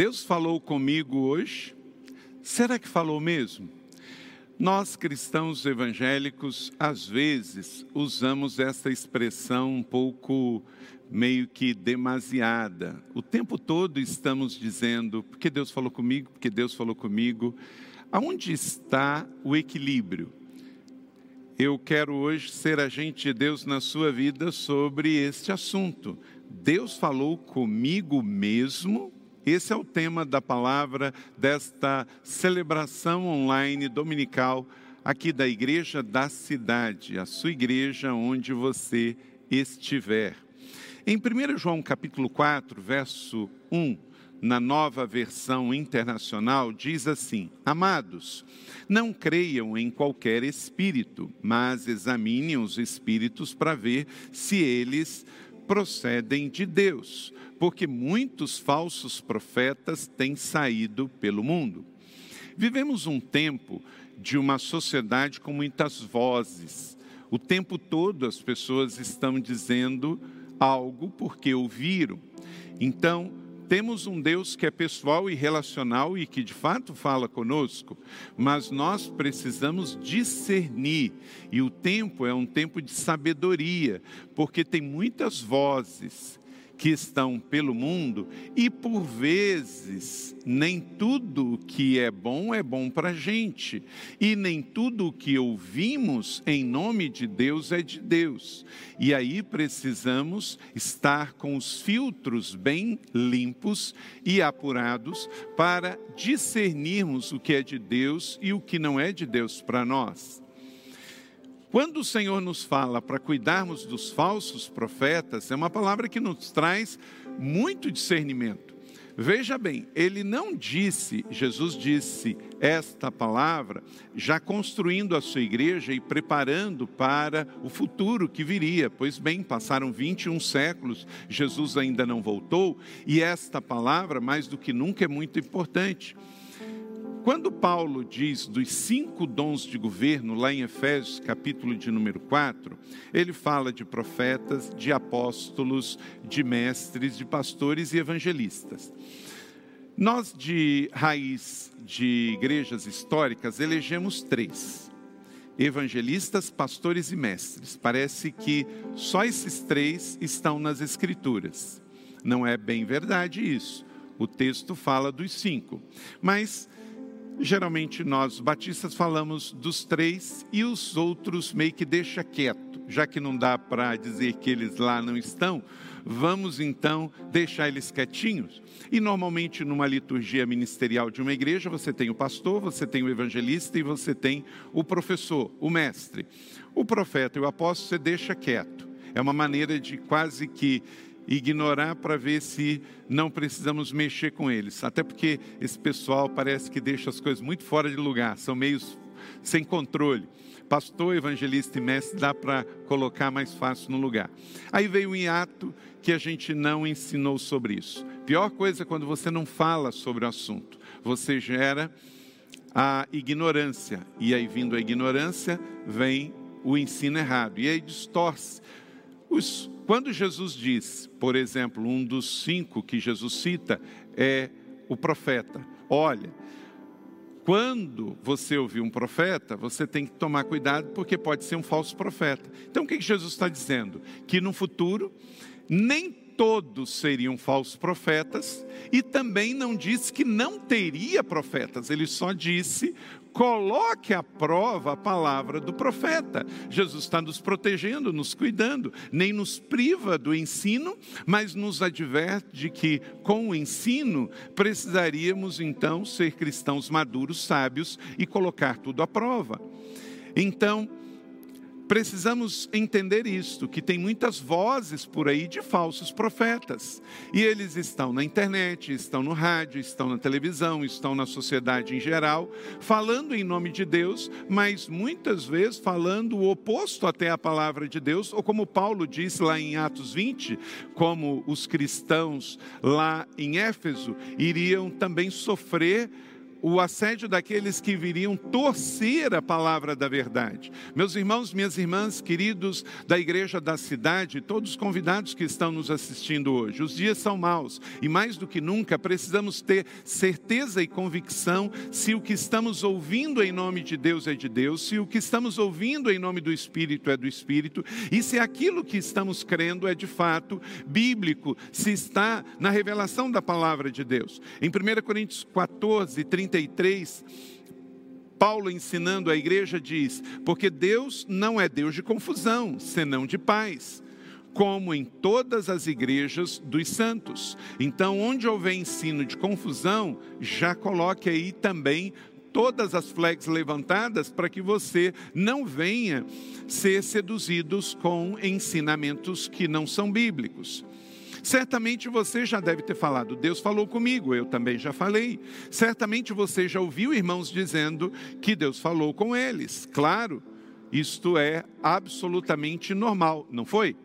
Deus falou comigo hoje? Será que falou mesmo? Nós cristãos evangélicos, às vezes, usamos essa expressão um pouco meio que demasiada. O tempo todo estamos dizendo, porque Deus falou comigo, porque Deus falou comigo. Aonde está o equilíbrio? Eu quero hoje ser agente de Deus na sua vida sobre este assunto. Deus falou comigo mesmo esse é o tema da palavra desta celebração online dominical aqui da Igreja da Cidade, a sua igreja onde você estiver. Em 1 João capítulo 4, verso 1, na nova versão internacional, diz assim: Amados, não creiam em qualquer espírito, mas examinem os espíritos para ver se eles procedem de Deus porque muitos falsos profetas têm saído pelo mundo. Vivemos um tempo de uma sociedade com muitas vozes. O tempo todo as pessoas estão dizendo algo porque ouviram. Então, temos um Deus que é pessoal e relacional e que de fato fala conosco, mas nós precisamos discernir, e o tempo é um tempo de sabedoria, porque tem muitas vozes que estão pelo mundo e por vezes nem tudo que é bom é bom para a gente e nem tudo o que ouvimos em nome de Deus é de Deus. E aí precisamos estar com os filtros bem limpos e apurados para discernirmos o que é de Deus e o que não é de Deus para nós. Quando o Senhor nos fala para cuidarmos dos falsos profetas, é uma palavra que nos traz muito discernimento. Veja bem, ele não disse, Jesus disse esta palavra já construindo a sua igreja e preparando para o futuro que viria. Pois bem, passaram 21 séculos, Jesus ainda não voltou, e esta palavra, mais do que nunca, é muito importante. Quando Paulo diz dos cinco dons de governo, lá em Efésios, capítulo de número 4, ele fala de profetas, de apóstolos, de mestres, de pastores e evangelistas. Nós, de raiz de igrejas históricas, elegemos três: evangelistas, pastores e mestres. Parece que só esses três estão nas Escrituras. Não é bem verdade isso. O texto fala dos cinco. Mas Geralmente nós batistas falamos dos três e os outros meio que deixa quieto, já que não dá para dizer que eles lá não estão, vamos então deixar eles quietinhos. E normalmente numa liturgia ministerial de uma igreja, você tem o pastor, você tem o evangelista e você tem o professor, o mestre. O profeta e o apóstolo você deixa quieto. É uma maneira de quase que ignorar para ver se não precisamos mexer com eles. Até porque esse pessoal parece que deixa as coisas muito fora de lugar, são meios sem controle. Pastor, evangelista e mestre dá para colocar mais fácil no lugar. Aí veio o hiato que a gente não ensinou sobre isso. Pior coisa é quando você não fala sobre o assunto. Você gera a ignorância. E aí, vindo a ignorância, vem o ensino errado. E aí distorce. Quando Jesus diz, por exemplo, um dos cinco que Jesus cita é o profeta. Olha, quando você ouvir um profeta, você tem que tomar cuidado, porque pode ser um falso profeta. Então, o que Jesus está dizendo? Que no futuro, nem todos seriam falsos profetas, e também não disse que não teria profetas, ele só disse coloque à prova a palavra do profeta. Jesus está nos protegendo, nos cuidando, nem nos priva do ensino, mas nos adverte de que com o ensino precisaríamos então ser cristãos maduros, sábios e colocar tudo à prova. Então, precisamos entender isto, que tem muitas vozes por aí de falsos profetas. E eles estão na internet, estão no rádio, estão na televisão, estão na sociedade em geral, falando em nome de Deus, mas muitas vezes falando o oposto até a palavra de Deus, ou como Paulo disse lá em Atos 20, como os cristãos lá em Éfeso iriam também sofrer o assédio daqueles que viriam torcer a palavra da verdade. Meus irmãos, minhas irmãs, queridos da igreja da cidade, todos os convidados que estão nos assistindo hoje, os dias são maus e mais do que nunca precisamos ter certeza e convicção se o que estamos ouvindo em nome de Deus é de Deus, se o que estamos ouvindo em nome do Espírito é do Espírito e se aquilo que estamos crendo é de fato bíblico, se está na revelação da palavra de Deus. Em 1 Coríntios 14, 30 33, Paulo ensinando a igreja diz: Porque Deus não é Deus de confusão, senão de paz, como em todas as igrejas dos santos. Então, onde houver ensino de confusão, já coloque aí também todas as flags levantadas para que você não venha ser seduzidos com ensinamentos que não são bíblicos. Certamente você já deve ter falado, Deus falou comigo, eu também já falei. Certamente você já ouviu irmãos dizendo que Deus falou com eles. Claro, isto é absolutamente normal, não foi?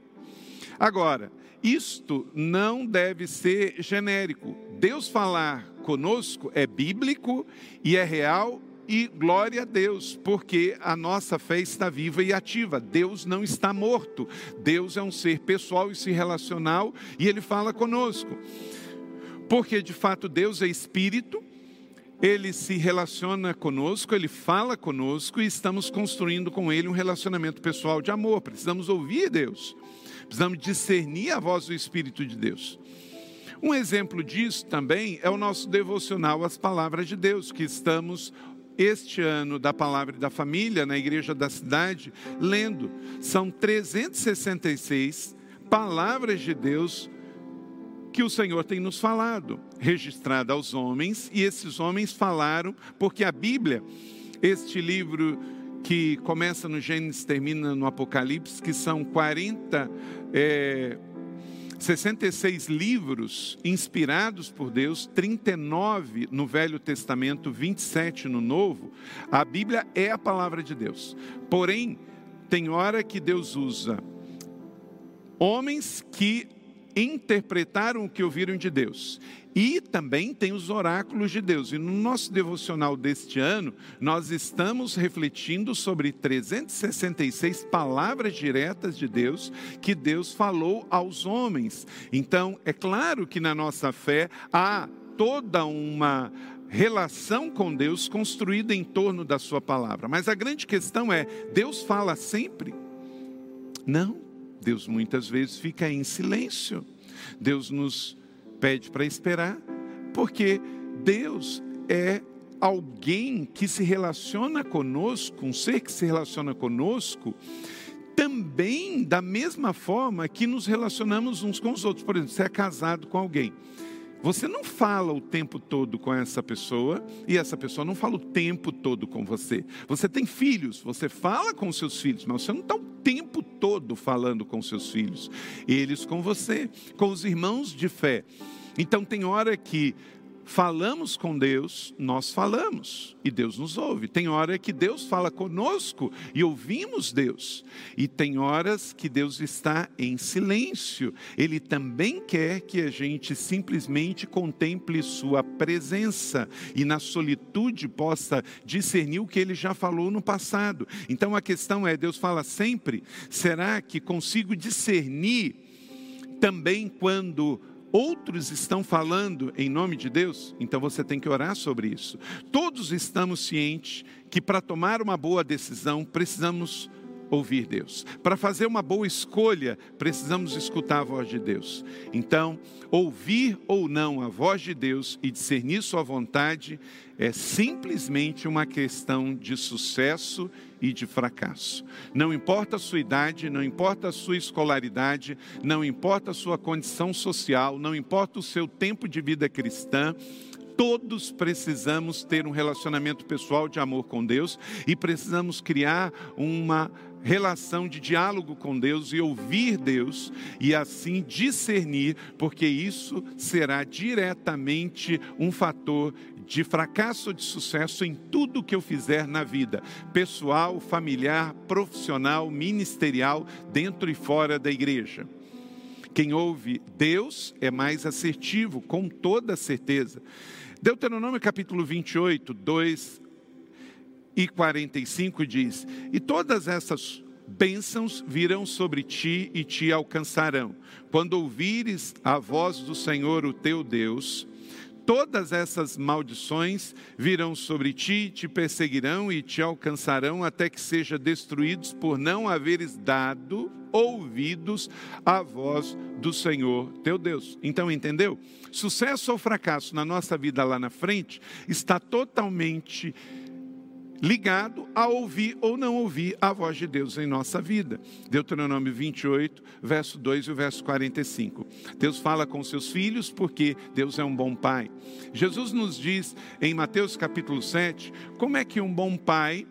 Agora, isto não deve ser genérico. Deus falar conosco é bíblico e é real e glória a Deus, porque a nossa fé está viva e ativa. Deus não está morto. Deus é um ser pessoal e se relacional e ele fala conosco. Porque de fato Deus é espírito, ele se relaciona conosco, ele fala conosco e estamos construindo com ele um relacionamento pessoal de amor. Precisamos ouvir Deus. Precisamos discernir a voz do espírito de Deus. Um exemplo disso também é o nosso devocional às palavras de Deus, que estamos este ano da Palavra e da Família na Igreja da Cidade, lendo. São 366 palavras de Deus que o Senhor tem nos falado, registrada aos homens, e esses homens falaram, porque a Bíblia, este livro que começa no Gênesis, termina no Apocalipse, que são 40 é, 66 livros inspirados por Deus, 39 no Velho Testamento, 27 no Novo, a Bíblia é a palavra de Deus. Porém, tem hora que Deus usa homens que interpretaram o que ouviram de Deus. E também tem os oráculos de Deus. E no nosso devocional deste ano, nós estamos refletindo sobre 366 palavras diretas de Deus que Deus falou aos homens. Então, é claro que na nossa fé há toda uma relação com Deus construída em torno da sua palavra. Mas a grande questão é: Deus fala sempre? Não. Deus muitas vezes fica em silêncio. Deus nos pede para esperar, porque Deus é alguém que se relaciona conosco, um ser que se relaciona conosco, também da mesma forma que nos relacionamos uns com os outros. Por exemplo, você é casado com alguém. Você não fala o tempo todo com essa pessoa e essa pessoa não fala o tempo todo com você. Você tem filhos, você fala com seus filhos, mas você não está o tempo todo falando com seus filhos. Eles com você, com os irmãos de fé. Então tem hora que falamos com Deus, nós falamos e Deus nos ouve. Tem hora que Deus fala conosco e ouvimos Deus. E tem horas que Deus está em silêncio. Ele também quer que a gente simplesmente contemple Sua presença e na solitude possa discernir o que Ele já falou no passado. Então a questão é: Deus fala sempre, será que consigo discernir também quando outros estão falando em nome de Deus, então você tem que orar sobre isso. Todos estamos cientes que para tomar uma boa decisão precisamos ouvir Deus. Para fazer uma boa escolha, precisamos escutar a voz de Deus. Então, ouvir ou não a voz de Deus e discernir sua vontade é simplesmente uma questão de sucesso e de fracasso. Não importa a sua idade, não importa a sua escolaridade, não importa a sua condição social, não importa o seu tempo de vida cristã, todos precisamos ter um relacionamento pessoal de amor com Deus e precisamos criar uma relação de diálogo com Deus e ouvir Deus e assim discernir, porque isso será diretamente um fator de fracasso ou de sucesso em tudo que eu fizer na vida, pessoal, familiar, profissional, ministerial, dentro e fora da igreja. Quem ouve Deus é mais assertivo, com toda certeza. Deuteronômio capítulo 28, 2 e 45 diz: E todas essas bênçãos virão sobre ti e te alcançarão, quando ouvires a voz do Senhor, o teu Deus. Todas essas maldições virão sobre ti, te perseguirão e te alcançarão até que sejam destruídos por não haveres dado ouvidos à voz do Senhor teu Deus. Então, entendeu? Sucesso ou fracasso na nossa vida lá na frente está totalmente ligado a ouvir ou não ouvir a voz de Deus em nossa vida. Deuteronômio 28, verso 2 e o verso 45. Deus fala com seus filhos porque Deus é um bom pai. Jesus nos diz em Mateus capítulo 7 como é que um bom pai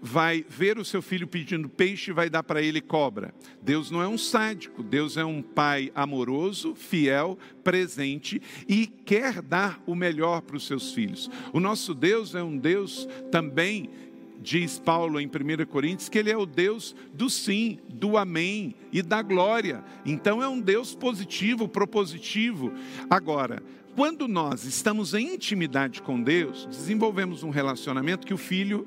vai ver o seu filho pedindo peixe e vai dar para ele cobra. Deus não é um sádico, Deus é um pai amoroso, fiel, presente e quer dar o melhor para os seus filhos. O nosso Deus é um Deus também diz Paulo em 1 Coríntios, que ele é o Deus do sim, do amém e da glória. Então é um Deus positivo, propositivo. Agora, quando nós estamos em intimidade com Deus, desenvolvemos um relacionamento que o filho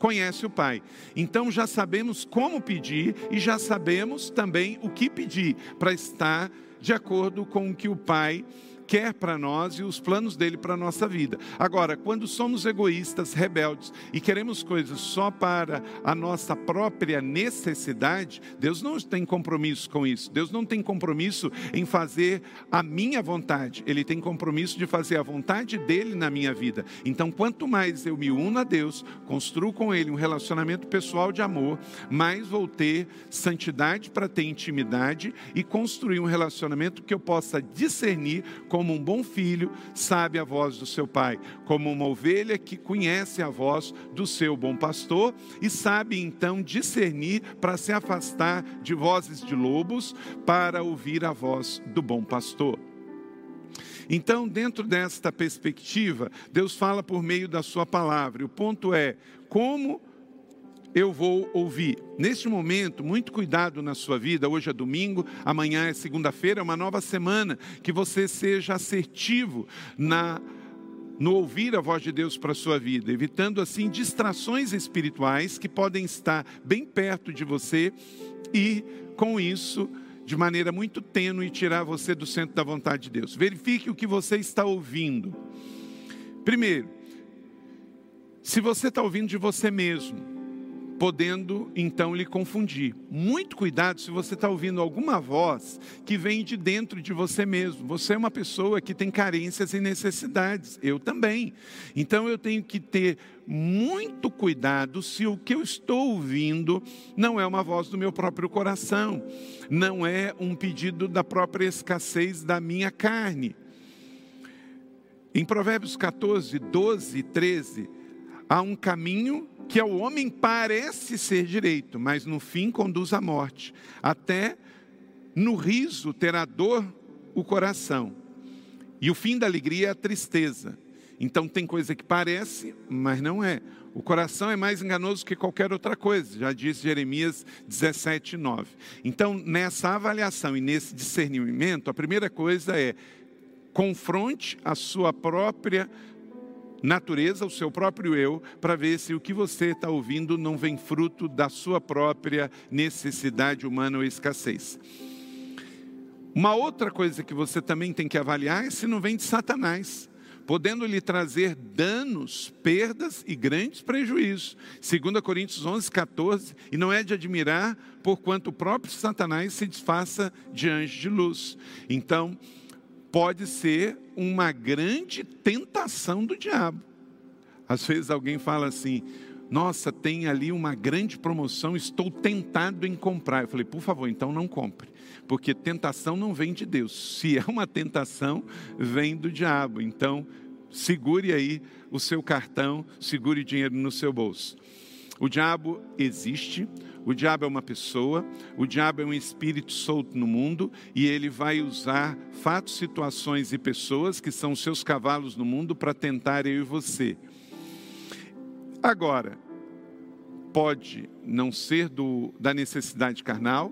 conhece o Pai. Então já sabemos como pedir e já sabemos também o que pedir para estar de acordo com o que o Pai quer para nós e os planos dele para a nossa vida. Agora, quando somos egoístas, rebeldes e queremos coisas só para a nossa própria necessidade, Deus não tem compromisso com isso. Deus não tem compromisso em fazer a minha vontade. Ele tem compromisso de fazer a vontade dele na minha vida. Então, quanto mais eu me uno a Deus, construo com ele um relacionamento pessoal de amor, mais vou ter santidade para ter intimidade e construir um relacionamento que eu possa discernir com como um bom filho, sabe a voz do seu pai, como uma ovelha que conhece a voz do seu bom pastor e sabe então discernir para se afastar de vozes de lobos, para ouvir a voz do bom pastor. Então, dentro desta perspectiva, Deus fala por meio da Sua palavra. O ponto é como eu vou ouvir. Neste momento, muito cuidado na sua vida. Hoje é domingo, amanhã é segunda-feira, é uma nova semana. Que você seja assertivo na no ouvir a voz de Deus para a sua vida, evitando assim distrações espirituais que podem estar bem perto de você e, com isso, de maneira muito tênue, tirar você do centro da vontade de Deus. Verifique o que você está ouvindo. Primeiro, se você está ouvindo de você mesmo, podendo então lhe confundir. Muito cuidado se você está ouvindo alguma voz que vem de dentro de você mesmo. Você é uma pessoa que tem carências e necessidades, eu também. Então eu tenho que ter muito cuidado se o que eu estou ouvindo não é uma voz do meu próprio coração, não é um pedido da própria escassez da minha carne. Em Provérbios 14, 12 e 13, há um caminho que ao homem parece ser direito, mas no fim conduz à morte. Até no riso terá dor o coração, e o fim da alegria é a tristeza. Então tem coisa que parece, mas não é. O coração é mais enganoso que qualquer outra coisa, já diz Jeremias 17, 9. Então, nessa avaliação e nesse discernimento, a primeira coisa é confronte a sua própria natureza, o seu próprio eu, para ver se o que você está ouvindo não vem fruto da sua própria necessidade humana ou escassez. Uma outra coisa que você também tem que avaliar é se não vem de Satanás, podendo lhe trazer danos, perdas e grandes prejuízos. 2 Coríntios 11, 14, e não é de admirar, porquanto o próprio Satanás se disfarça de anjo de luz. Então, pode ser uma grande tentação do diabo. Às vezes alguém fala assim: nossa, tem ali uma grande promoção, estou tentado em comprar. Eu falei, por favor, então não compre, porque tentação não vem de Deus. Se é uma tentação, vem do diabo. Então, segure aí o seu cartão, segure dinheiro no seu bolso. O diabo existe, o diabo é uma pessoa, o diabo é um espírito solto no mundo e ele vai usar fatos, situações e pessoas que são seus cavalos no mundo para tentar eu e você. Agora, pode não ser do, da necessidade carnal,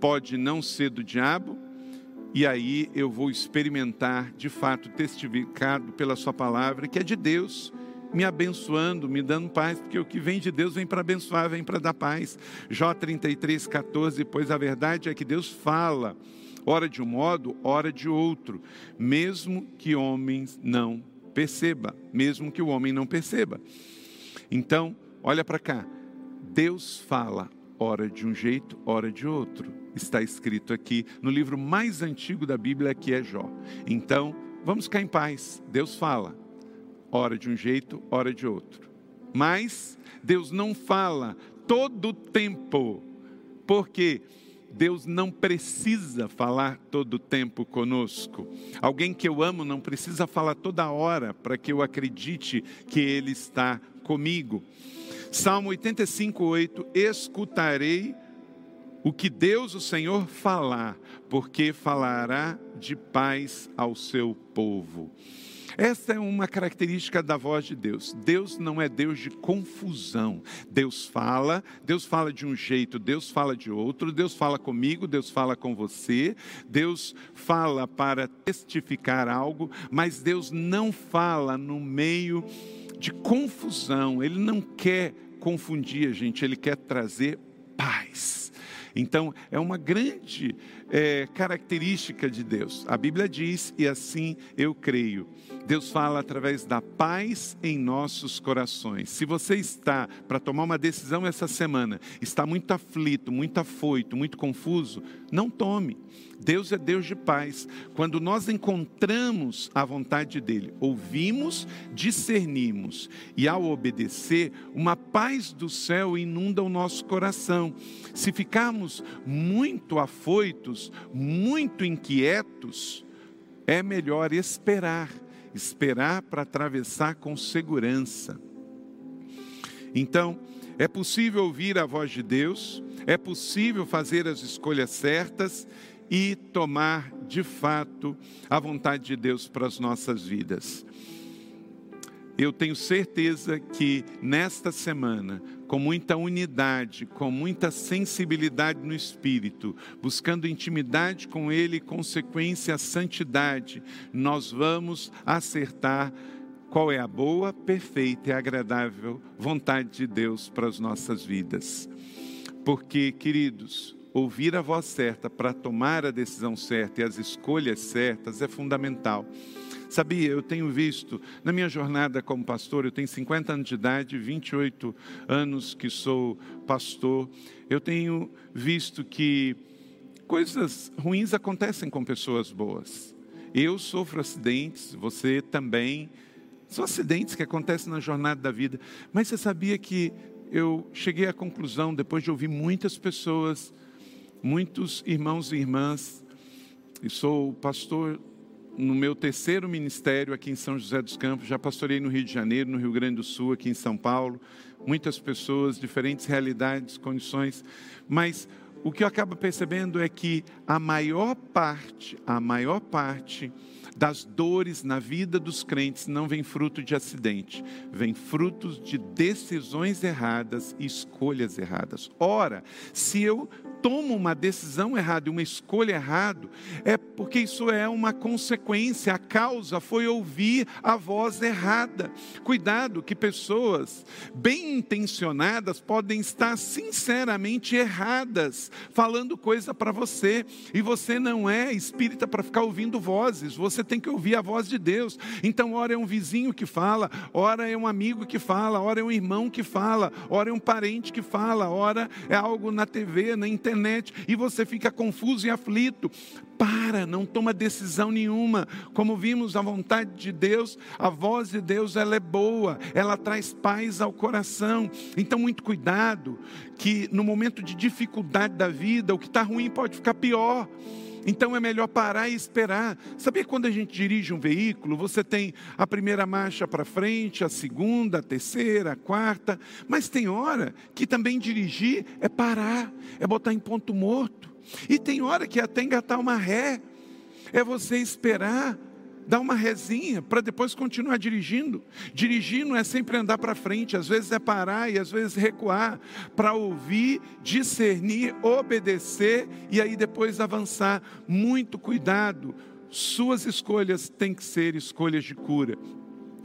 pode não ser do diabo, e aí eu vou experimentar, de fato, testificado pela Sua palavra, que é de Deus, me abençoando, me dando paz, porque o que vem de Deus vem para abençoar, vem para dar paz. Jó 33, 14, pois a verdade é que Deus fala, ora de um modo, ora de outro, mesmo que homens não perceba, mesmo que o homem não perceba. Então, olha para cá, Deus fala, ora de um jeito, ora de outro. Está escrito aqui no livro mais antigo da Bíblia, que é Jó. Então, vamos ficar em paz. Deus fala, ora de um jeito, ora de outro. Mas Deus não fala todo o tempo, porque Deus não precisa falar todo o tempo conosco. Alguém que eu amo não precisa falar toda hora para que eu acredite que Ele está comigo. Salmo 85, 8: Escutarei o que Deus, o Senhor, falar, porque falará de paz ao seu povo. Essa é uma característica da voz de Deus. Deus não é Deus de confusão. Deus fala, Deus fala de um jeito, Deus fala de outro, Deus fala comigo, Deus fala com você, Deus fala para testificar algo, mas Deus não fala no meio de confusão. Ele não quer confundir a gente, ele quer trazer paz. Então, é uma grande é, característica de Deus. A Bíblia diz, e assim eu creio, Deus fala através da paz em nossos corações. Se você está para tomar uma decisão essa semana, está muito aflito, muito afoito, muito confuso, não tome. Deus é Deus de paz. Quando nós encontramos a vontade dele, ouvimos, discernimos e ao obedecer, uma paz do céu inunda o nosso coração. Se ficarmos muito afoitos, muito inquietos, é melhor esperar esperar para atravessar com segurança. Então, é possível ouvir a voz de Deus, é possível fazer as escolhas certas e tomar de fato a vontade de Deus para as nossas vidas. Eu tenho certeza que nesta semana com muita unidade, com muita sensibilidade no espírito, buscando intimidade com Ele consequência, a santidade, nós vamos acertar qual é a boa, perfeita e agradável vontade de Deus para as nossas vidas. Porque, queridos, ouvir a voz certa para tomar a decisão certa e as escolhas certas é fundamental. Sabia, eu tenho visto, na minha jornada como pastor, eu tenho 50 anos de idade, 28 anos que sou pastor, eu tenho visto que coisas ruins acontecem com pessoas boas. Eu sofro acidentes, você também. São acidentes que acontecem na jornada da vida. Mas você sabia que eu cheguei à conclusão, depois de ouvir muitas pessoas, muitos irmãos e irmãs, e sou pastor no meu terceiro ministério aqui em São José dos Campos, já pastorei no Rio de Janeiro, no Rio Grande do Sul, aqui em São Paulo, muitas pessoas, diferentes realidades, condições, mas o que eu acabo percebendo é que a maior parte, a maior parte das dores na vida dos crentes não vem fruto de acidente, vem frutos de decisões erradas e escolhas erradas. Ora, se eu tomo uma decisão errada uma escolha errada, é porque isso é uma consequência, a causa foi ouvir a voz errada. Cuidado que pessoas bem intencionadas podem estar sinceramente erradas, falando coisa para você, e você não é espírita para ficar ouvindo vozes, você tem que ouvir a voz de Deus. Então, ora é um vizinho que fala, ora é um amigo que fala, ora é um irmão que fala, ora é um parente que fala, ora é algo na TV, na internet e você fica confuso e aflito. Para, não toma decisão nenhuma. Como vimos, a vontade de Deus, a voz de Deus, ela é boa, ela traz paz ao coração. Então, muito cuidado, que no momento de dificuldade da vida, o que está ruim pode ficar pior. Então é melhor parar e esperar. Sabia quando a gente dirige um veículo, você tem a primeira marcha para frente, a segunda, a terceira, a quarta, mas tem hora que também dirigir é parar, é botar em ponto morto. E tem hora que até engatar uma ré, é você esperar dá uma resinha para depois continuar dirigindo. Dirigir não é sempre andar para frente, às vezes é parar e às vezes recuar para ouvir, discernir, obedecer e aí depois avançar. Muito cuidado. Suas escolhas têm que ser escolhas de cura.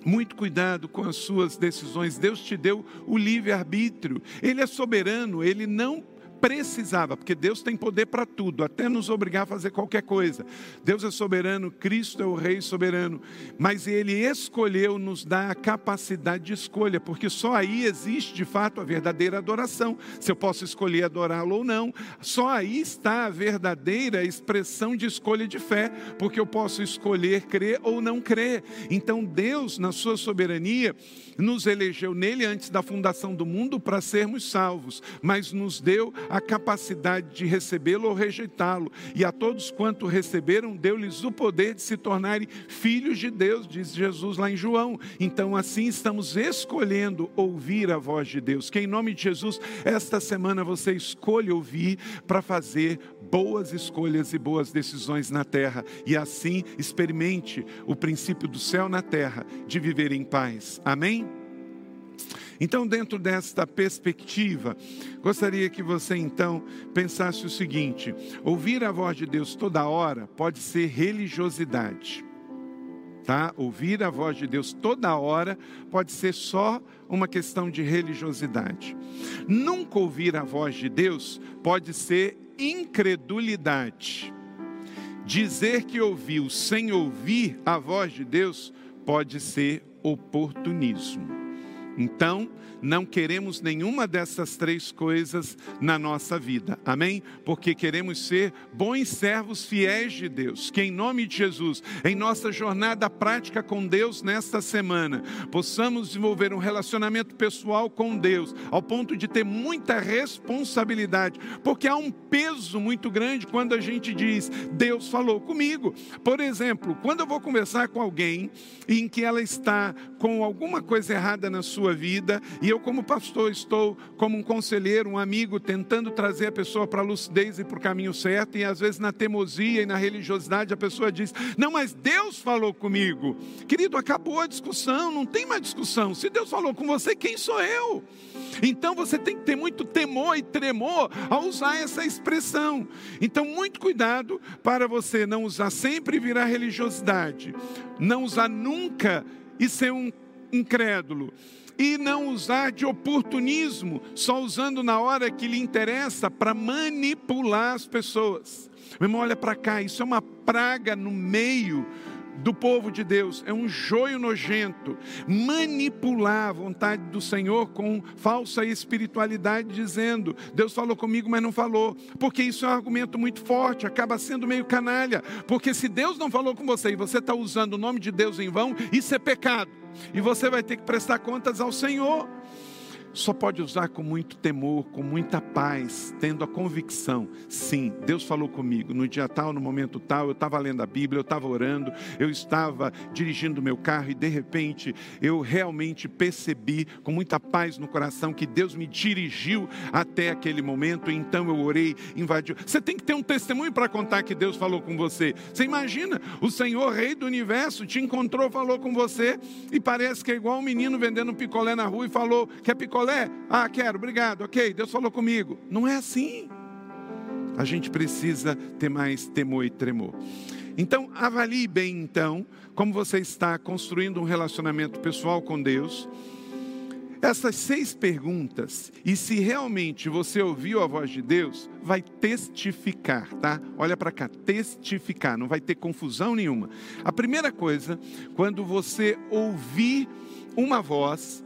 Muito cuidado com as suas decisões. Deus te deu o livre-arbítrio. Ele é soberano, ele não precisava, porque Deus tem poder para tudo, até nos obrigar a fazer qualquer coisa. Deus é soberano, Cristo é o Rei soberano, mas Ele escolheu nos dar a capacidade de escolha, porque só aí existe de fato a verdadeira adoração. Se eu posso escolher adorá-lo ou não, só aí está a verdadeira expressão de escolha de fé, porque eu posso escolher crer ou não crer. Então Deus, na sua soberania, nos elegeu nele antes da fundação do mundo para sermos salvos, mas nos deu a capacidade de recebê-lo ou rejeitá-lo. E a todos quanto receberam, deu-lhes o poder de se tornarem filhos de Deus, diz Jesus lá em João. Então, assim estamos escolhendo ouvir a voz de Deus. Que em nome de Jesus, esta semana você escolhe ouvir para fazer boas escolhas e boas decisões na terra. E assim experimente o princípio do céu na terra, de viver em paz. Amém? Então, dentro desta perspectiva, gostaria que você então pensasse o seguinte: ouvir a voz de Deus toda hora pode ser religiosidade. Tá? Ouvir a voz de Deus toda hora pode ser só uma questão de religiosidade. Nunca ouvir a voz de Deus pode ser incredulidade. Dizer que ouviu sem ouvir a voz de Deus pode ser oportunismo. Então, não queremos nenhuma dessas três coisas na nossa vida, amém? Porque queremos ser bons servos fiéis de Deus, que em nome de Jesus, em nossa jornada prática com Deus nesta semana, possamos desenvolver um relacionamento pessoal com Deus, ao ponto de ter muita responsabilidade, porque há um peso muito grande quando a gente diz, Deus falou comigo. Por exemplo, quando eu vou conversar com alguém em que ela está com alguma coisa errada na sua vida e eu, como pastor, estou como um conselheiro, um amigo, tentando trazer a pessoa para a lucidez e para o caminho certo, e às vezes na teimosia e na religiosidade a pessoa diz: Não, mas Deus falou comigo. Querido, acabou a discussão, não tem mais discussão. Se Deus falou com você, quem sou eu? Então você tem que ter muito temor e tremor ao usar essa expressão. Então, muito cuidado para você não usar sempre e virar religiosidade, não usar nunca e ser um incrédulo e não usar de oportunismo, só usando na hora que lhe interessa para manipular as pessoas. Meu irmão, olha para cá, isso é uma praga no meio do povo de Deus, é um joio nojento, manipular a vontade do Senhor com falsa espiritualidade, dizendo: Deus falou comigo, mas não falou, porque isso é um argumento muito forte, acaba sendo meio canalha, porque se Deus não falou com você e você está usando o nome de Deus em vão, isso é pecado, e você vai ter que prestar contas ao Senhor só pode usar com muito temor, com muita paz, tendo a convicção: sim, Deus falou comigo. No dia tal, no momento tal, eu estava lendo a Bíblia, eu estava orando, eu estava dirigindo meu carro e de repente eu realmente percebi, com muita paz no coração, que Deus me dirigiu até aquele momento. Então eu orei, invadiu. Você tem que ter um testemunho para contar que Deus falou com você. Você imagina, o Senhor, Rei do universo, te encontrou, falou com você e parece que é igual um menino vendendo picolé na rua e falou: quer picolé? Picolé? Ah, quero, obrigado, ok, Deus falou comigo. Não é assim. A gente precisa ter mais temor e tremor. Então, avalie bem então como você está construindo um relacionamento pessoal com Deus. Essas seis perguntas, e se realmente você ouviu a voz de Deus, vai testificar, tá? Olha para cá, testificar, não vai ter confusão nenhuma. A primeira coisa, quando você ouvir uma voz,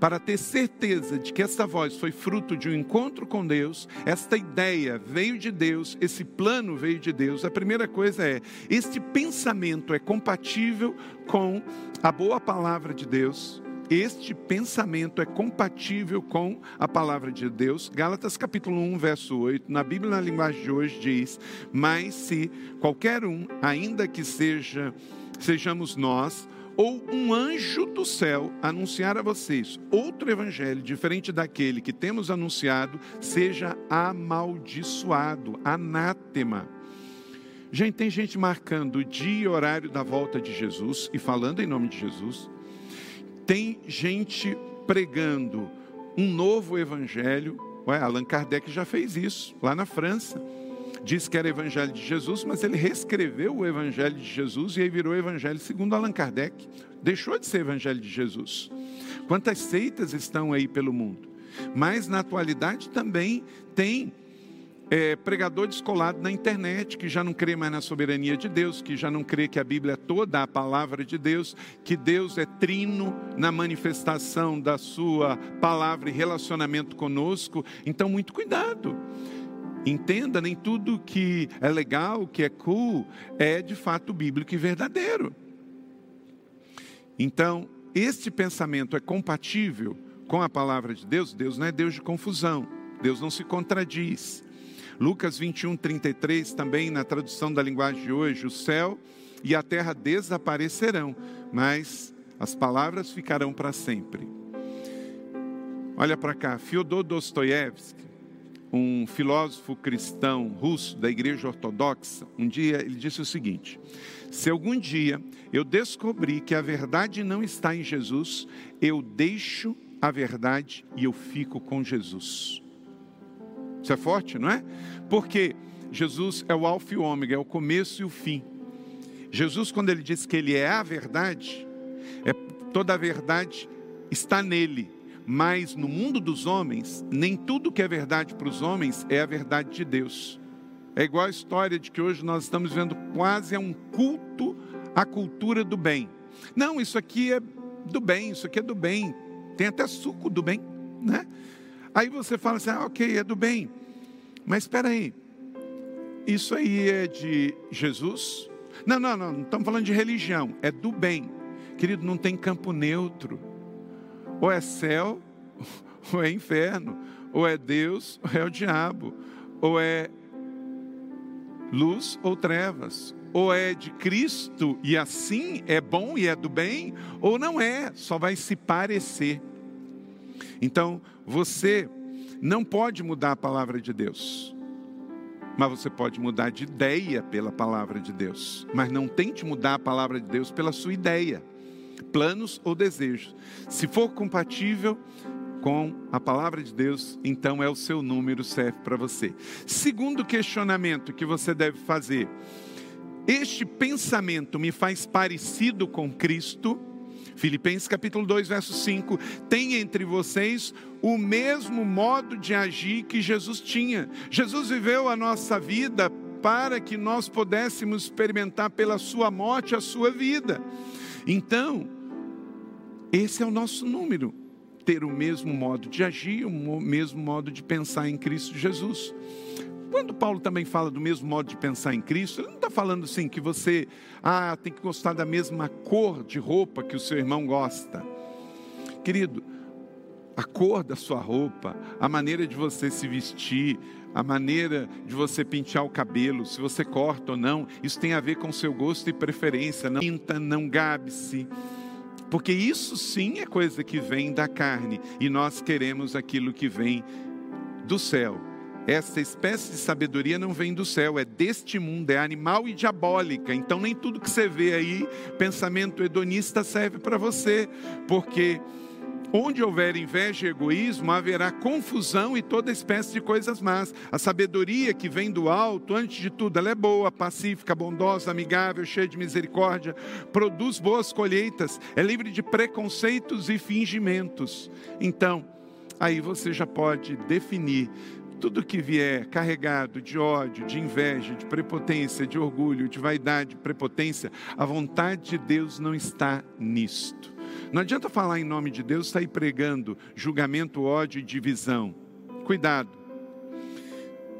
para ter certeza de que essa voz foi fruto de um encontro com Deus, esta ideia veio de Deus, esse plano veio de Deus, a primeira coisa é: este pensamento é compatível com a boa palavra de Deus. Este pensamento é compatível com a palavra de Deus. Gálatas capítulo 1, verso 8, na Bíblia na linguagem de hoje diz: "Mas se qualquer um, ainda que seja sejamos nós, ou um anjo do céu anunciar a vocês outro evangelho diferente daquele que temos anunciado, seja amaldiçoado, anátema. Gente, tem gente marcando o dia e horário da volta de Jesus e falando em nome de Jesus. Tem gente pregando um novo evangelho. Ué, Allan Kardec já fez isso lá na França. Diz que era evangelho de Jesus, mas ele reescreveu o evangelho de Jesus e aí virou evangelho segundo Allan Kardec. Deixou de ser evangelho de Jesus. Quantas seitas estão aí pelo mundo? Mas na atualidade também tem é, pregador descolado na internet, que já não crê mais na soberania de Deus, que já não crê que a Bíblia é toda a palavra de Deus, que Deus é trino na manifestação da sua palavra e relacionamento conosco. Então, muito cuidado. Entenda, nem tudo que é legal, que é cool, é de fato bíblico e verdadeiro. Então, este pensamento é compatível com a palavra de Deus? Deus não é Deus de confusão, Deus não se contradiz. Lucas 21, 33, também na tradução da linguagem de hoje, o céu e a terra desaparecerão, mas as palavras ficarão para sempre. Olha para cá, Fyodor Dostoiévski, um filósofo cristão russo da igreja ortodoxa, um dia ele disse o seguinte: Se algum dia eu descobrir que a verdade não está em Jesus, eu deixo a verdade e eu fico com Jesus. Isso é forte, não é? Porque Jesus é o alfa e o ômega, é o começo e o fim. Jesus, quando ele diz que ele é a verdade, é, toda a verdade está nele. Mas no mundo dos homens, nem tudo que é verdade para os homens é a verdade de Deus. É igual a história de que hoje nós estamos vendo quase é um culto à cultura do bem. Não, isso aqui é do bem, isso aqui é do bem. Tem até suco do bem, né? Aí você fala assim, ah, ok, é do bem. Mas espera aí, isso aí é de Jesus? Não, não, não, não estamos falando de religião, é do bem. Querido, não tem campo neutro. Ou é céu, ou é inferno. Ou é Deus, ou é o diabo. Ou é luz ou trevas. Ou é de Cristo e assim é bom e é do bem, ou não é, só vai se parecer. Então, você não pode mudar a palavra de Deus, mas você pode mudar de ideia pela palavra de Deus. Mas não tente mudar a palavra de Deus pela sua ideia, planos ou desejos. Se for compatível com a palavra de Deus, então é o seu número, serve para você. Segundo questionamento que você deve fazer: este pensamento me faz parecido com Cristo? Filipenses capítulo 2, verso 5, tem entre vocês o mesmo modo de agir que Jesus tinha. Jesus viveu a nossa vida para que nós pudéssemos experimentar pela sua morte a sua vida. Então, esse é o nosso número, ter o mesmo modo de agir, o mesmo modo de pensar em Cristo Jesus. Quando Paulo também fala do mesmo modo de pensar em Cristo, ele não está falando assim que você ah, tem que gostar da mesma cor de roupa que o seu irmão gosta. Querido, a cor da sua roupa, a maneira de você se vestir, a maneira de você pintar o cabelo, se você corta ou não, isso tem a ver com seu gosto e preferência. Não pinta, não gabe-se. Porque isso sim é coisa que vem da carne e nós queremos aquilo que vem do céu. Essa espécie de sabedoria não vem do céu, é deste mundo, é animal e diabólica. Então, nem tudo que você vê aí, pensamento hedonista, serve para você, porque onde houver inveja e egoísmo, haverá confusão e toda espécie de coisas más. A sabedoria que vem do alto, antes de tudo, ela é boa, pacífica, bondosa, amigável, cheia de misericórdia, produz boas colheitas, é livre de preconceitos e fingimentos. Então, aí você já pode definir tudo que vier carregado de ódio, de inveja, de prepotência, de orgulho, de vaidade, de prepotência, a vontade de Deus não está nisto. Não adianta falar em nome de Deus, sair pregando julgamento, ódio e divisão. Cuidado.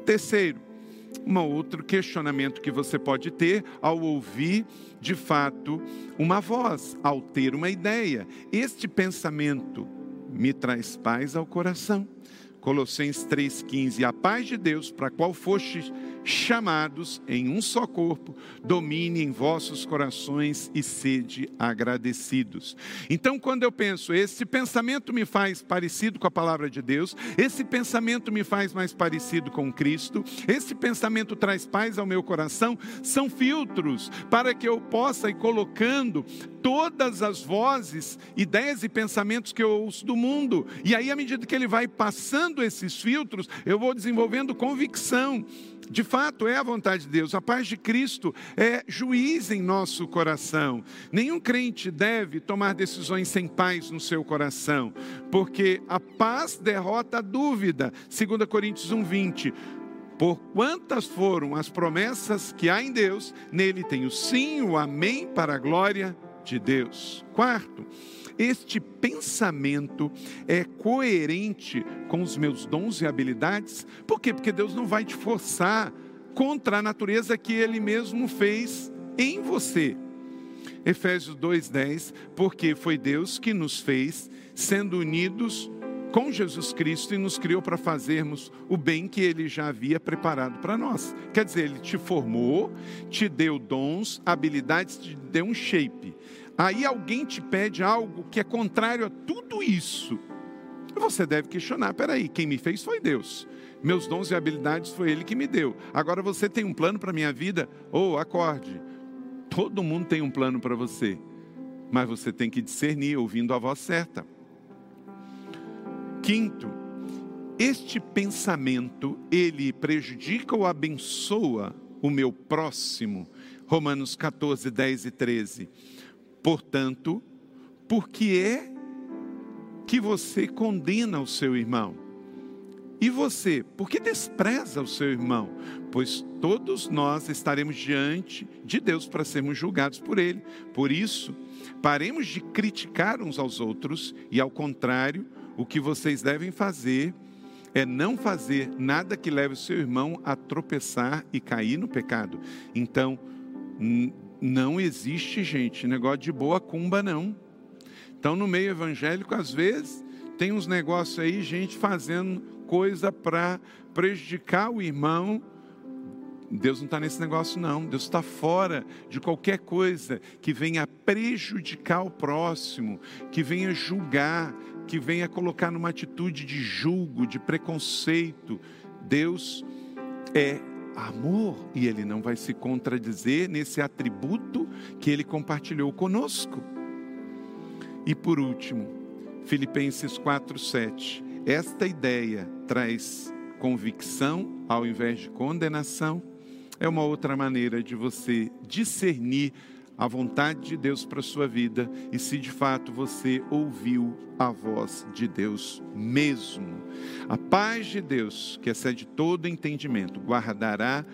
Terceiro, um outro questionamento que você pode ter ao ouvir, de fato, uma voz, ao ter uma ideia. Este pensamento me traz paz ao coração. Colossenses 3,15: A paz de Deus, para a qual fostes chamados em um só corpo, domine em vossos corações e sede agradecidos. Então, quando eu penso, esse pensamento me faz parecido com a palavra de Deus, esse pensamento me faz mais parecido com Cristo, esse pensamento traz paz ao meu coração, são filtros para que eu possa ir colocando todas as vozes, ideias e pensamentos que eu ouço do mundo. E aí, à medida que ele vai passando esses filtros, eu vou desenvolvendo convicção. De fato, é a vontade de Deus. A paz de Cristo é juiz em nosso coração. Nenhum crente deve tomar decisões sem paz no seu coração, porque a paz derrota a dúvida. 2 Coríntios 1:20. Por quantas foram as promessas que há em Deus, nele tem o sim, o amém para a glória de Deus. Quarto, este pensamento é coerente com os meus dons e habilidades. Por quê? Porque Deus não vai te forçar contra a natureza que Ele mesmo fez em você. Efésios 2,10, porque foi Deus que nos fez, sendo unidos com Jesus Cristo e nos criou para fazermos o bem que Ele já havia preparado para nós. Quer dizer, Ele te formou, te deu dons, habilidades, te deu um shape. Aí alguém te pede algo que é contrário a tudo isso. Você deve questionar: peraí, quem me fez foi Deus. Meus dons e habilidades foi Ele que me deu. Agora você tem um plano para a minha vida? Ou oh, acorde. Todo mundo tem um plano para você. Mas você tem que discernir ouvindo a voz certa. Quinto, este pensamento, ele prejudica ou abençoa o meu próximo? Romanos 14, 10 e 13. Portanto, por que é que você condena o seu irmão? E você, por que despreza o seu irmão? Pois todos nós estaremos diante de Deus para sermos julgados por Ele. Por isso, paremos de criticar uns aos outros e, ao contrário, o que vocês devem fazer é não fazer nada que leve o seu irmão a tropeçar e cair no pecado. Então, não existe, gente, negócio de boa cumba, não. Então, no meio evangélico, às vezes, tem uns negócios aí, gente fazendo coisa para prejudicar o irmão. Deus não está nesse negócio, não. Deus está fora de qualquer coisa que venha prejudicar o próximo, que venha julgar, que venha colocar numa atitude de julgo, de preconceito. Deus é amor e ele não vai se contradizer nesse atributo que ele compartilhou conosco. E por último, Filipenses 4:7. Esta ideia traz convicção ao invés de condenação. É uma outra maneira de você discernir a vontade de Deus para a sua vida e se de fato você ouviu a voz de Deus mesmo. A paz de Deus, que excede todo entendimento, guardará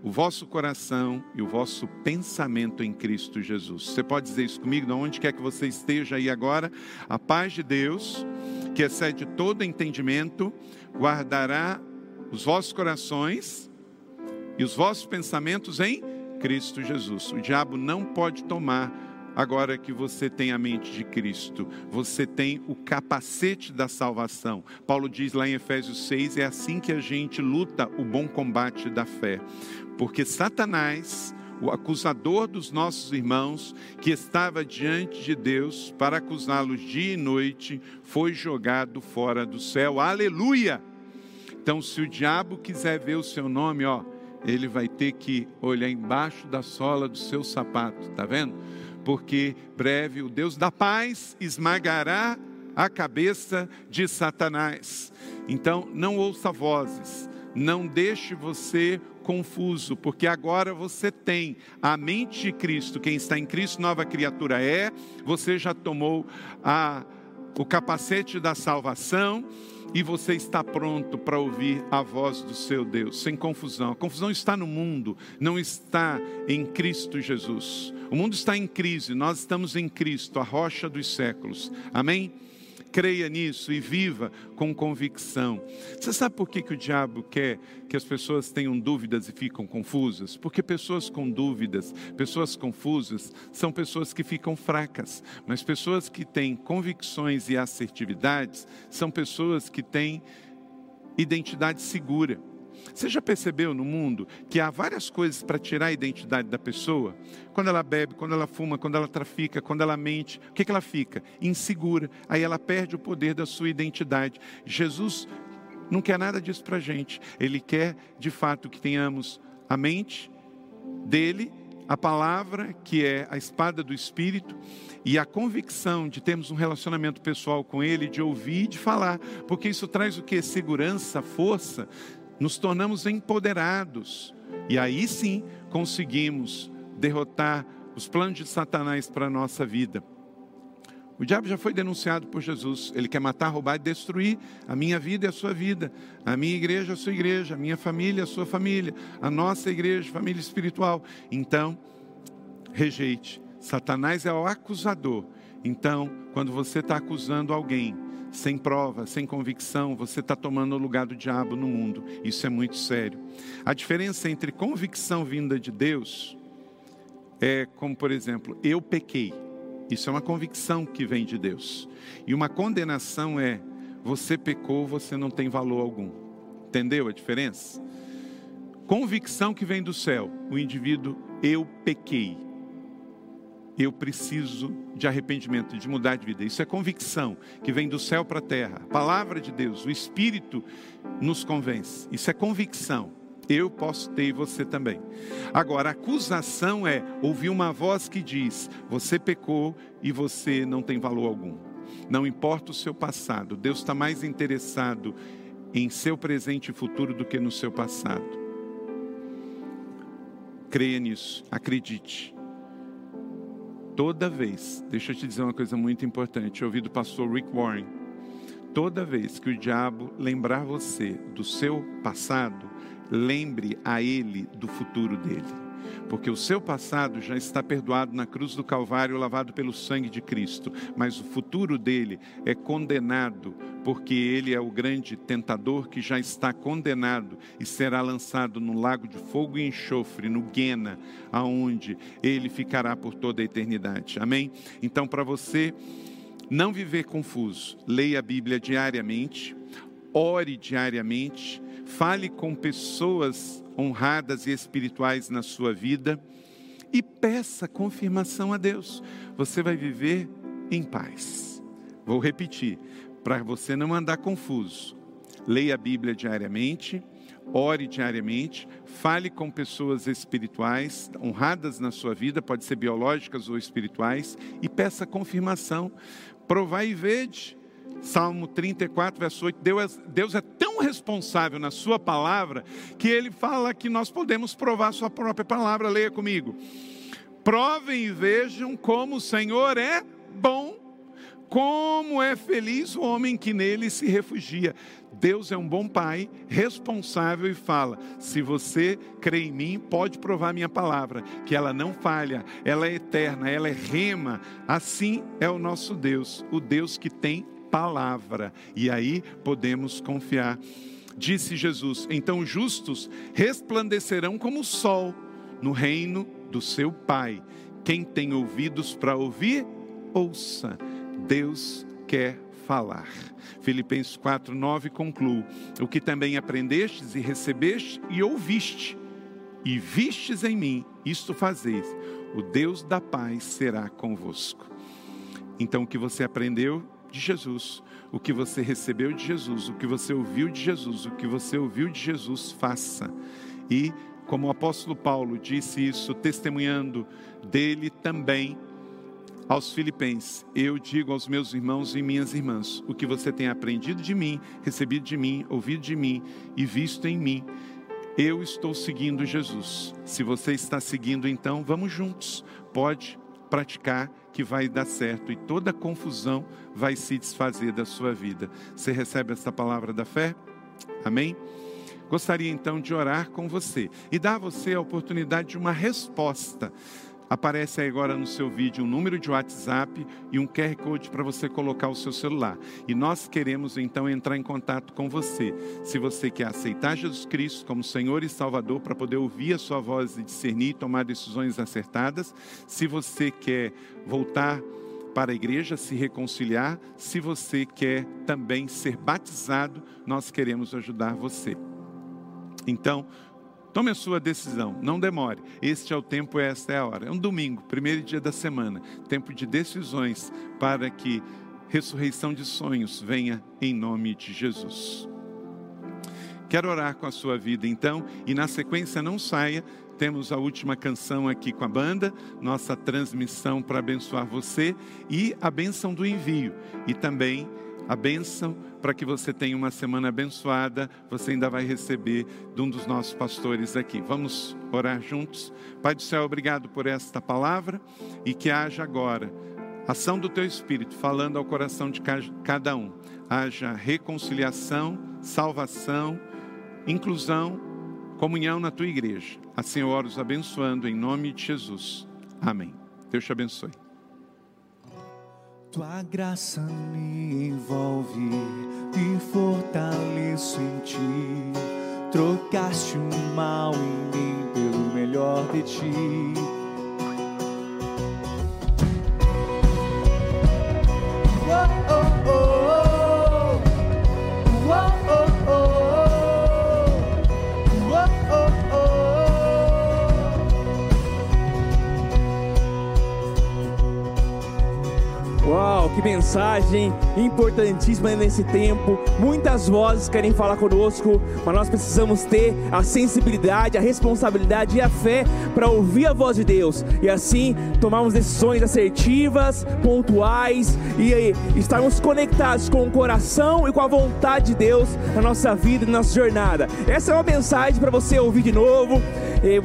o vosso coração e o vosso pensamento em Cristo Jesus. Você pode dizer isso comigo, de onde quer que você esteja aí agora? A paz de Deus, que excede todo entendimento, guardará os vossos corações e os vossos pensamentos em Cristo Jesus. O diabo não pode tomar agora que você tem a mente de Cristo. Você tem o capacete da salvação. Paulo diz lá em Efésios 6: é assim que a gente luta o bom combate da fé. Porque Satanás, o acusador dos nossos irmãos, que estava diante de Deus para acusá-los dia e noite, foi jogado fora do céu. Aleluia! Então, se o diabo quiser ver o seu nome, ó, ele vai ter que olhar embaixo da sola do seu sapato, tá vendo? Porque breve o Deus da paz esmagará a cabeça de Satanás. Então, não ouça vozes, não deixe você confuso, porque agora você tem a mente de Cristo. Quem está em Cristo, nova criatura é. Você já tomou a, o capacete da salvação e você está pronto para ouvir a voz do seu Deus, sem confusão. A confusão está no mundo, não está em Cristo Jesus. O mundo está em crise, nós estamos em Cristo, a rocha dos séculos. Amém? Creia nisso e viva com convicção. Você sabe por que, que o diabo quer que as pessoas tenham dúvidas e ficam confusas? Porque pessoas com dúvidas, pessoas confusas, são pessoas que ficam fracas, mas pessoas que têm convicções e assertividades são pessoas que têm identidade segura. Você já percebeu no mundo que há várias coisas para tirar a identidade da pessoa? Quando ela bebe, quando ela fuma, quando ela trafica, quando ela mente, o que, que ela fica? Insegura. Aí ela perde o poder da sua identidade. Jesus não quer nada disso para a gente. Ele quer, de fato, que tenhamos a mente dele, a palavra, que é a espada do Espírito, e a convicção de termos um relacionamento pessoal com Ele, de ouvir e de falar, porque isso traz o que? Segurança, força, nos tornamos empoderados, e aí sim conseguimos derrotar os planos de Satanás para a nossa vida. O diabo já foi denunciado por Jesus. Ele quer matar, roubar e destruir a minha vida e a sua vida, a minha igreja, a sua igreja, a minha família, a sua família, a nossa igreja, família espiritual. Então, rejeite. Satanás é o acusador. Então, quando você está acusando alguém, sem prova, sem convicção, você está tomando o lugar do diabo no mundo. Isso é muito sério. A diferença entre convicção vinda de Deus é como, por exemplo, eu pequei. Isso é uma convicção que vem de Deus. E uma condenação é: você pecou, você não tem valor algum. Entendeu a diferença? Convicção que vem do céu, o indivíduo, eu pequei. Eu preciso de arrependimento, de mudar de vida. Isso é convicção que vem do céu para a terra. A palavra de Deus, o Espírito nos convence. Isso é convicção. Eu posso ter e você também. Agora, acusação é ouvir uma voz que diz: você pecou e você não tem valor algum. Não importa o seu passado, Deus está mais interessado em seu presente e futuro do que no seu passado. Creia nisso, acredite. Toda vez, deixa eu te dizer uma coisa muito importante, eu ouvi do pastor Rick Warren. Toda vez que o diabo lembrar você do seu passado, lembre a ele do futuro dele. Porque o seu passado já está perdoado na cruz do Calvário, lavado pelo sangue de Cristo, mas o futuro dele é condenado, porque ele é o grande tentador que já está condenado e será lançado no lago de fogo e enxofre, no Guena, aonde ele ficará por toda a eternidade. Amém? Então, para você não viver confuso, leia a Bíblia diariamente, ore diariamente, fale com pessoas honradas e espirituais na sua vida e peça confirmação a Deus. Você vai viver em paz. Vou repetir, para você não andar confuso. Leia a Bíblia diariamente, ore diariamente, fale com pessoas espirituais, honradas na sua vida, pode ser biológicas ou espirituais, e peça confirmação. Provai e vede. Salmo 34, verso 8, Deus é, Deus é tão responsável na sua palavra que ele fala que nós podemos provar sua própria palavra. Leia comigo. Provem e vejam como o Senhor é bom, como é feliz o homem que nele se refugia. Deus é um bom pai, responsável e fala: se você crê em mim, pode provar minha palavra, que ela não falha, ela é eterna, ela é rema. Assim é o nosso Deus, o Deus que tem palavra. E aí podemos confiar. Disse Jesus: então justos resplandecerão como o sol no reino do seu Pai. Quem tem ouvidos para ouvir, ouça. Deus quer falar. Filipenses 4, 9 conclui: O que também aprendestes e recebeste e ouviste, e vistes em mim, isto fazeis, o Deus da paz será convosco. Então, o que você aprendeu, de Jesus, o que você recebeu de Jesus, o que você ouviu de Jesus, o que você ouviu de Jesus, faça. E, como o apóstolo Paulo disse isso, testemunhando dele também aos Filipenses: Eu digo aos meus irmãos e minhas irmãs: o que você tem aprendido de mim, recebido de mim, ouvido de mim e visto em mim, eu estou seguindo Jesus. Se você está seguindo, então vamos juntos. Pode praticar que vai dar certo e toda confusão vai se desfazer da sua vida. Você recebe essa palavra da fé? Amém? Gostaria então de orar com você e dar a você a oportunidade de uma resposta Aparece agora no seu vídeo um número de WhatsApp e um QR Code para você colocar o seu celular. E nós queremos então entrar em contato com você. Se você quer aceitar Jesus Cristo como Senhor e Salvador para poder ouvir a sua voz e discernir e tomar decisões acertadas, se você quer voltar para a igreja se reconciliar. Se você quer também ser batizado, nós queremos ajudar você. Então, tome a sua decisão, não demore. Este é o tempo, esta é a hora. É um domingo, primeiro dia da semana, tempo de decisões para que ressurreição de sonhos venha em nome de Jesus. Quero orar com a sua vida então, e na sequência não saia, temos a última canção aqui com a banda, nossa transmissão para abençoar você e a benção do envio e também a benção para que você tenha uma semana abençoada. Você ainda vai receber de um dos nossos pastores aqui. Vamos orar juntos. Pai do céu, obrigado por esta palavra e que haja agora ação do teu espírito falando ao coração de cada um. Haja reconciliação, salvação, inclusão comunhão na tua igreja. Assim eu oro os abençoando em nome de Jesus. Amém. Deus te abençoe. Tua graça me envolve e fortaleço em ti. Trocaste o mal em mim pelo melhor de ti. Que mensagem importantíssima nesse tempo. Muitas vozes querem falar conosco, mas nós precisamos ter a sensibilidade, a responsabilidade e a fé para ouvir a voz de Deus e assim tomarmos decisões assertivas, pontuais e estarmos conectados com o coração e com a vontade de Deus na nossa vida e na nossa jornada. Essa é uma mensagem para você ouvir de novo.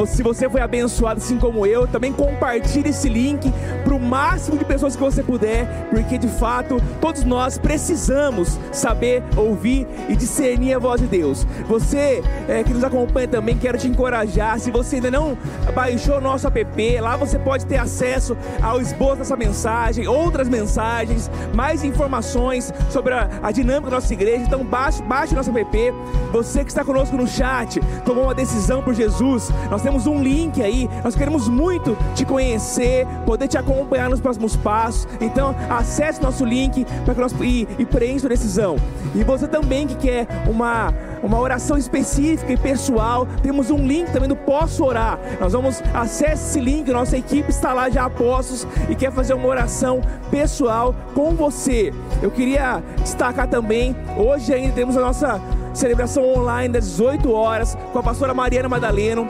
Se você foi abençoado assim como eu, também compartilhe esse link para o máximo de pessoas que você puder, porque de fato todos nós precisamos saber ouvir e discernir a voz de Deus. Você é, que nos acompanha também, quero te encorajar. Se você ainda não baixou o nosso app, lá você pode ter acesso ao esboço dessa mensagem, outras mensagens, mais informações sobre a, a dinâmica da nossa igreja. Então baixe, baixe nosso app. Você que está conosco no chat, tomou uma decisão por Jesus, nós temos um link aí. Nós queremos muito te conhecer, poder te acompanhar nos próximos passos. Então, acesse nosso link para que nós e, e preencha a decisão. E você também que quer uma uma oração específica e pessoal, temos um link também do Posso Orar. Nós vamos acesse esse link, nossa equipe está lá já apostos e quer fazer uma oração pessoal com você. Eu queria destacar também, hoje ainda temos a nossa celebração online das 18 horas com a pastora Mariana Madaleno.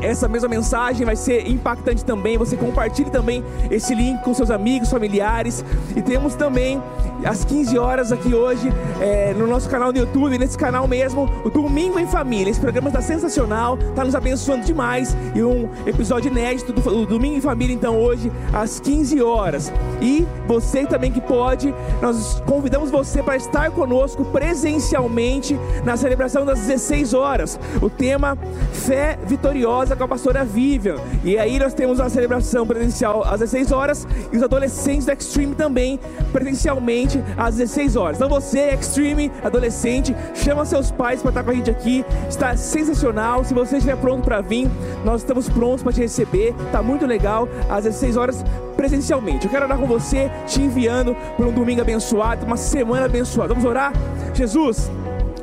Essa mesma mensagem vai ser impactante também. Você compartilhe também esse link com seus amigos, familiares. E temos também às 15 horas aqui hoje é, no nosso canal no YouTube, nesse canal mesmo, o Domingo em Família. Esse programa está sensacional, está nos abençoando demais. E um episódio inédito do, do Domingo em Família, então, hoje, às 15 horas. E você também que pode, nós convidamos você para estar conosco presencialmente na celebração das 16 horas. O tema Fé Vitoriosa casa com a pastora Vivian. E aí nós temos uma celebração presencial às 16 horas e os adolescentes do Extreme também presencialmente às 16 horas. Então você, Extreme, adolescente, chama seus pais para estar com a gente aqui. Está sensacional. Se você estiver pronto para vir, nós estamos prontos para te receber. Está muito legal às 16 horas presencialmente. Eu quero orar com você, te enviando por um domingo abençoado, uma semana abençoada. Vamos orar? Jesus,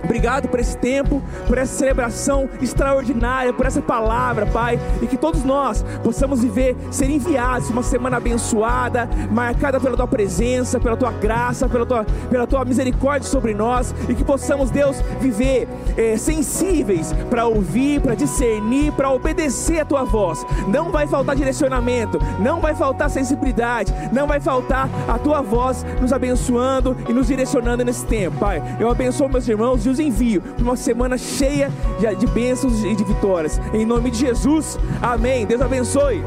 Obrigado por esse tempo, por essa celebração extraordinária, por essa palavra, Pai, e que todos nós possamos viver, ser enviados uma semana abençoada, marcada pela Tua presença, pela Tua graça, pela Tua, pela tua misericórdia sobre nós, e que possamos, Deus, viver é, sensíveis para ouvir, para discernir, para obedecer a Tua voz. Não vai faltar direcionamento, não vai faltar sensibilidade, não vai faltar a Tua voz nos abençoando e nos direcionando nesse tempo, Pai. Eu abençoo meus irmãos e os envio para uma semana cheia de bênçãos e de vitórias. Em nome de Jesus, amém. Deus abençoe.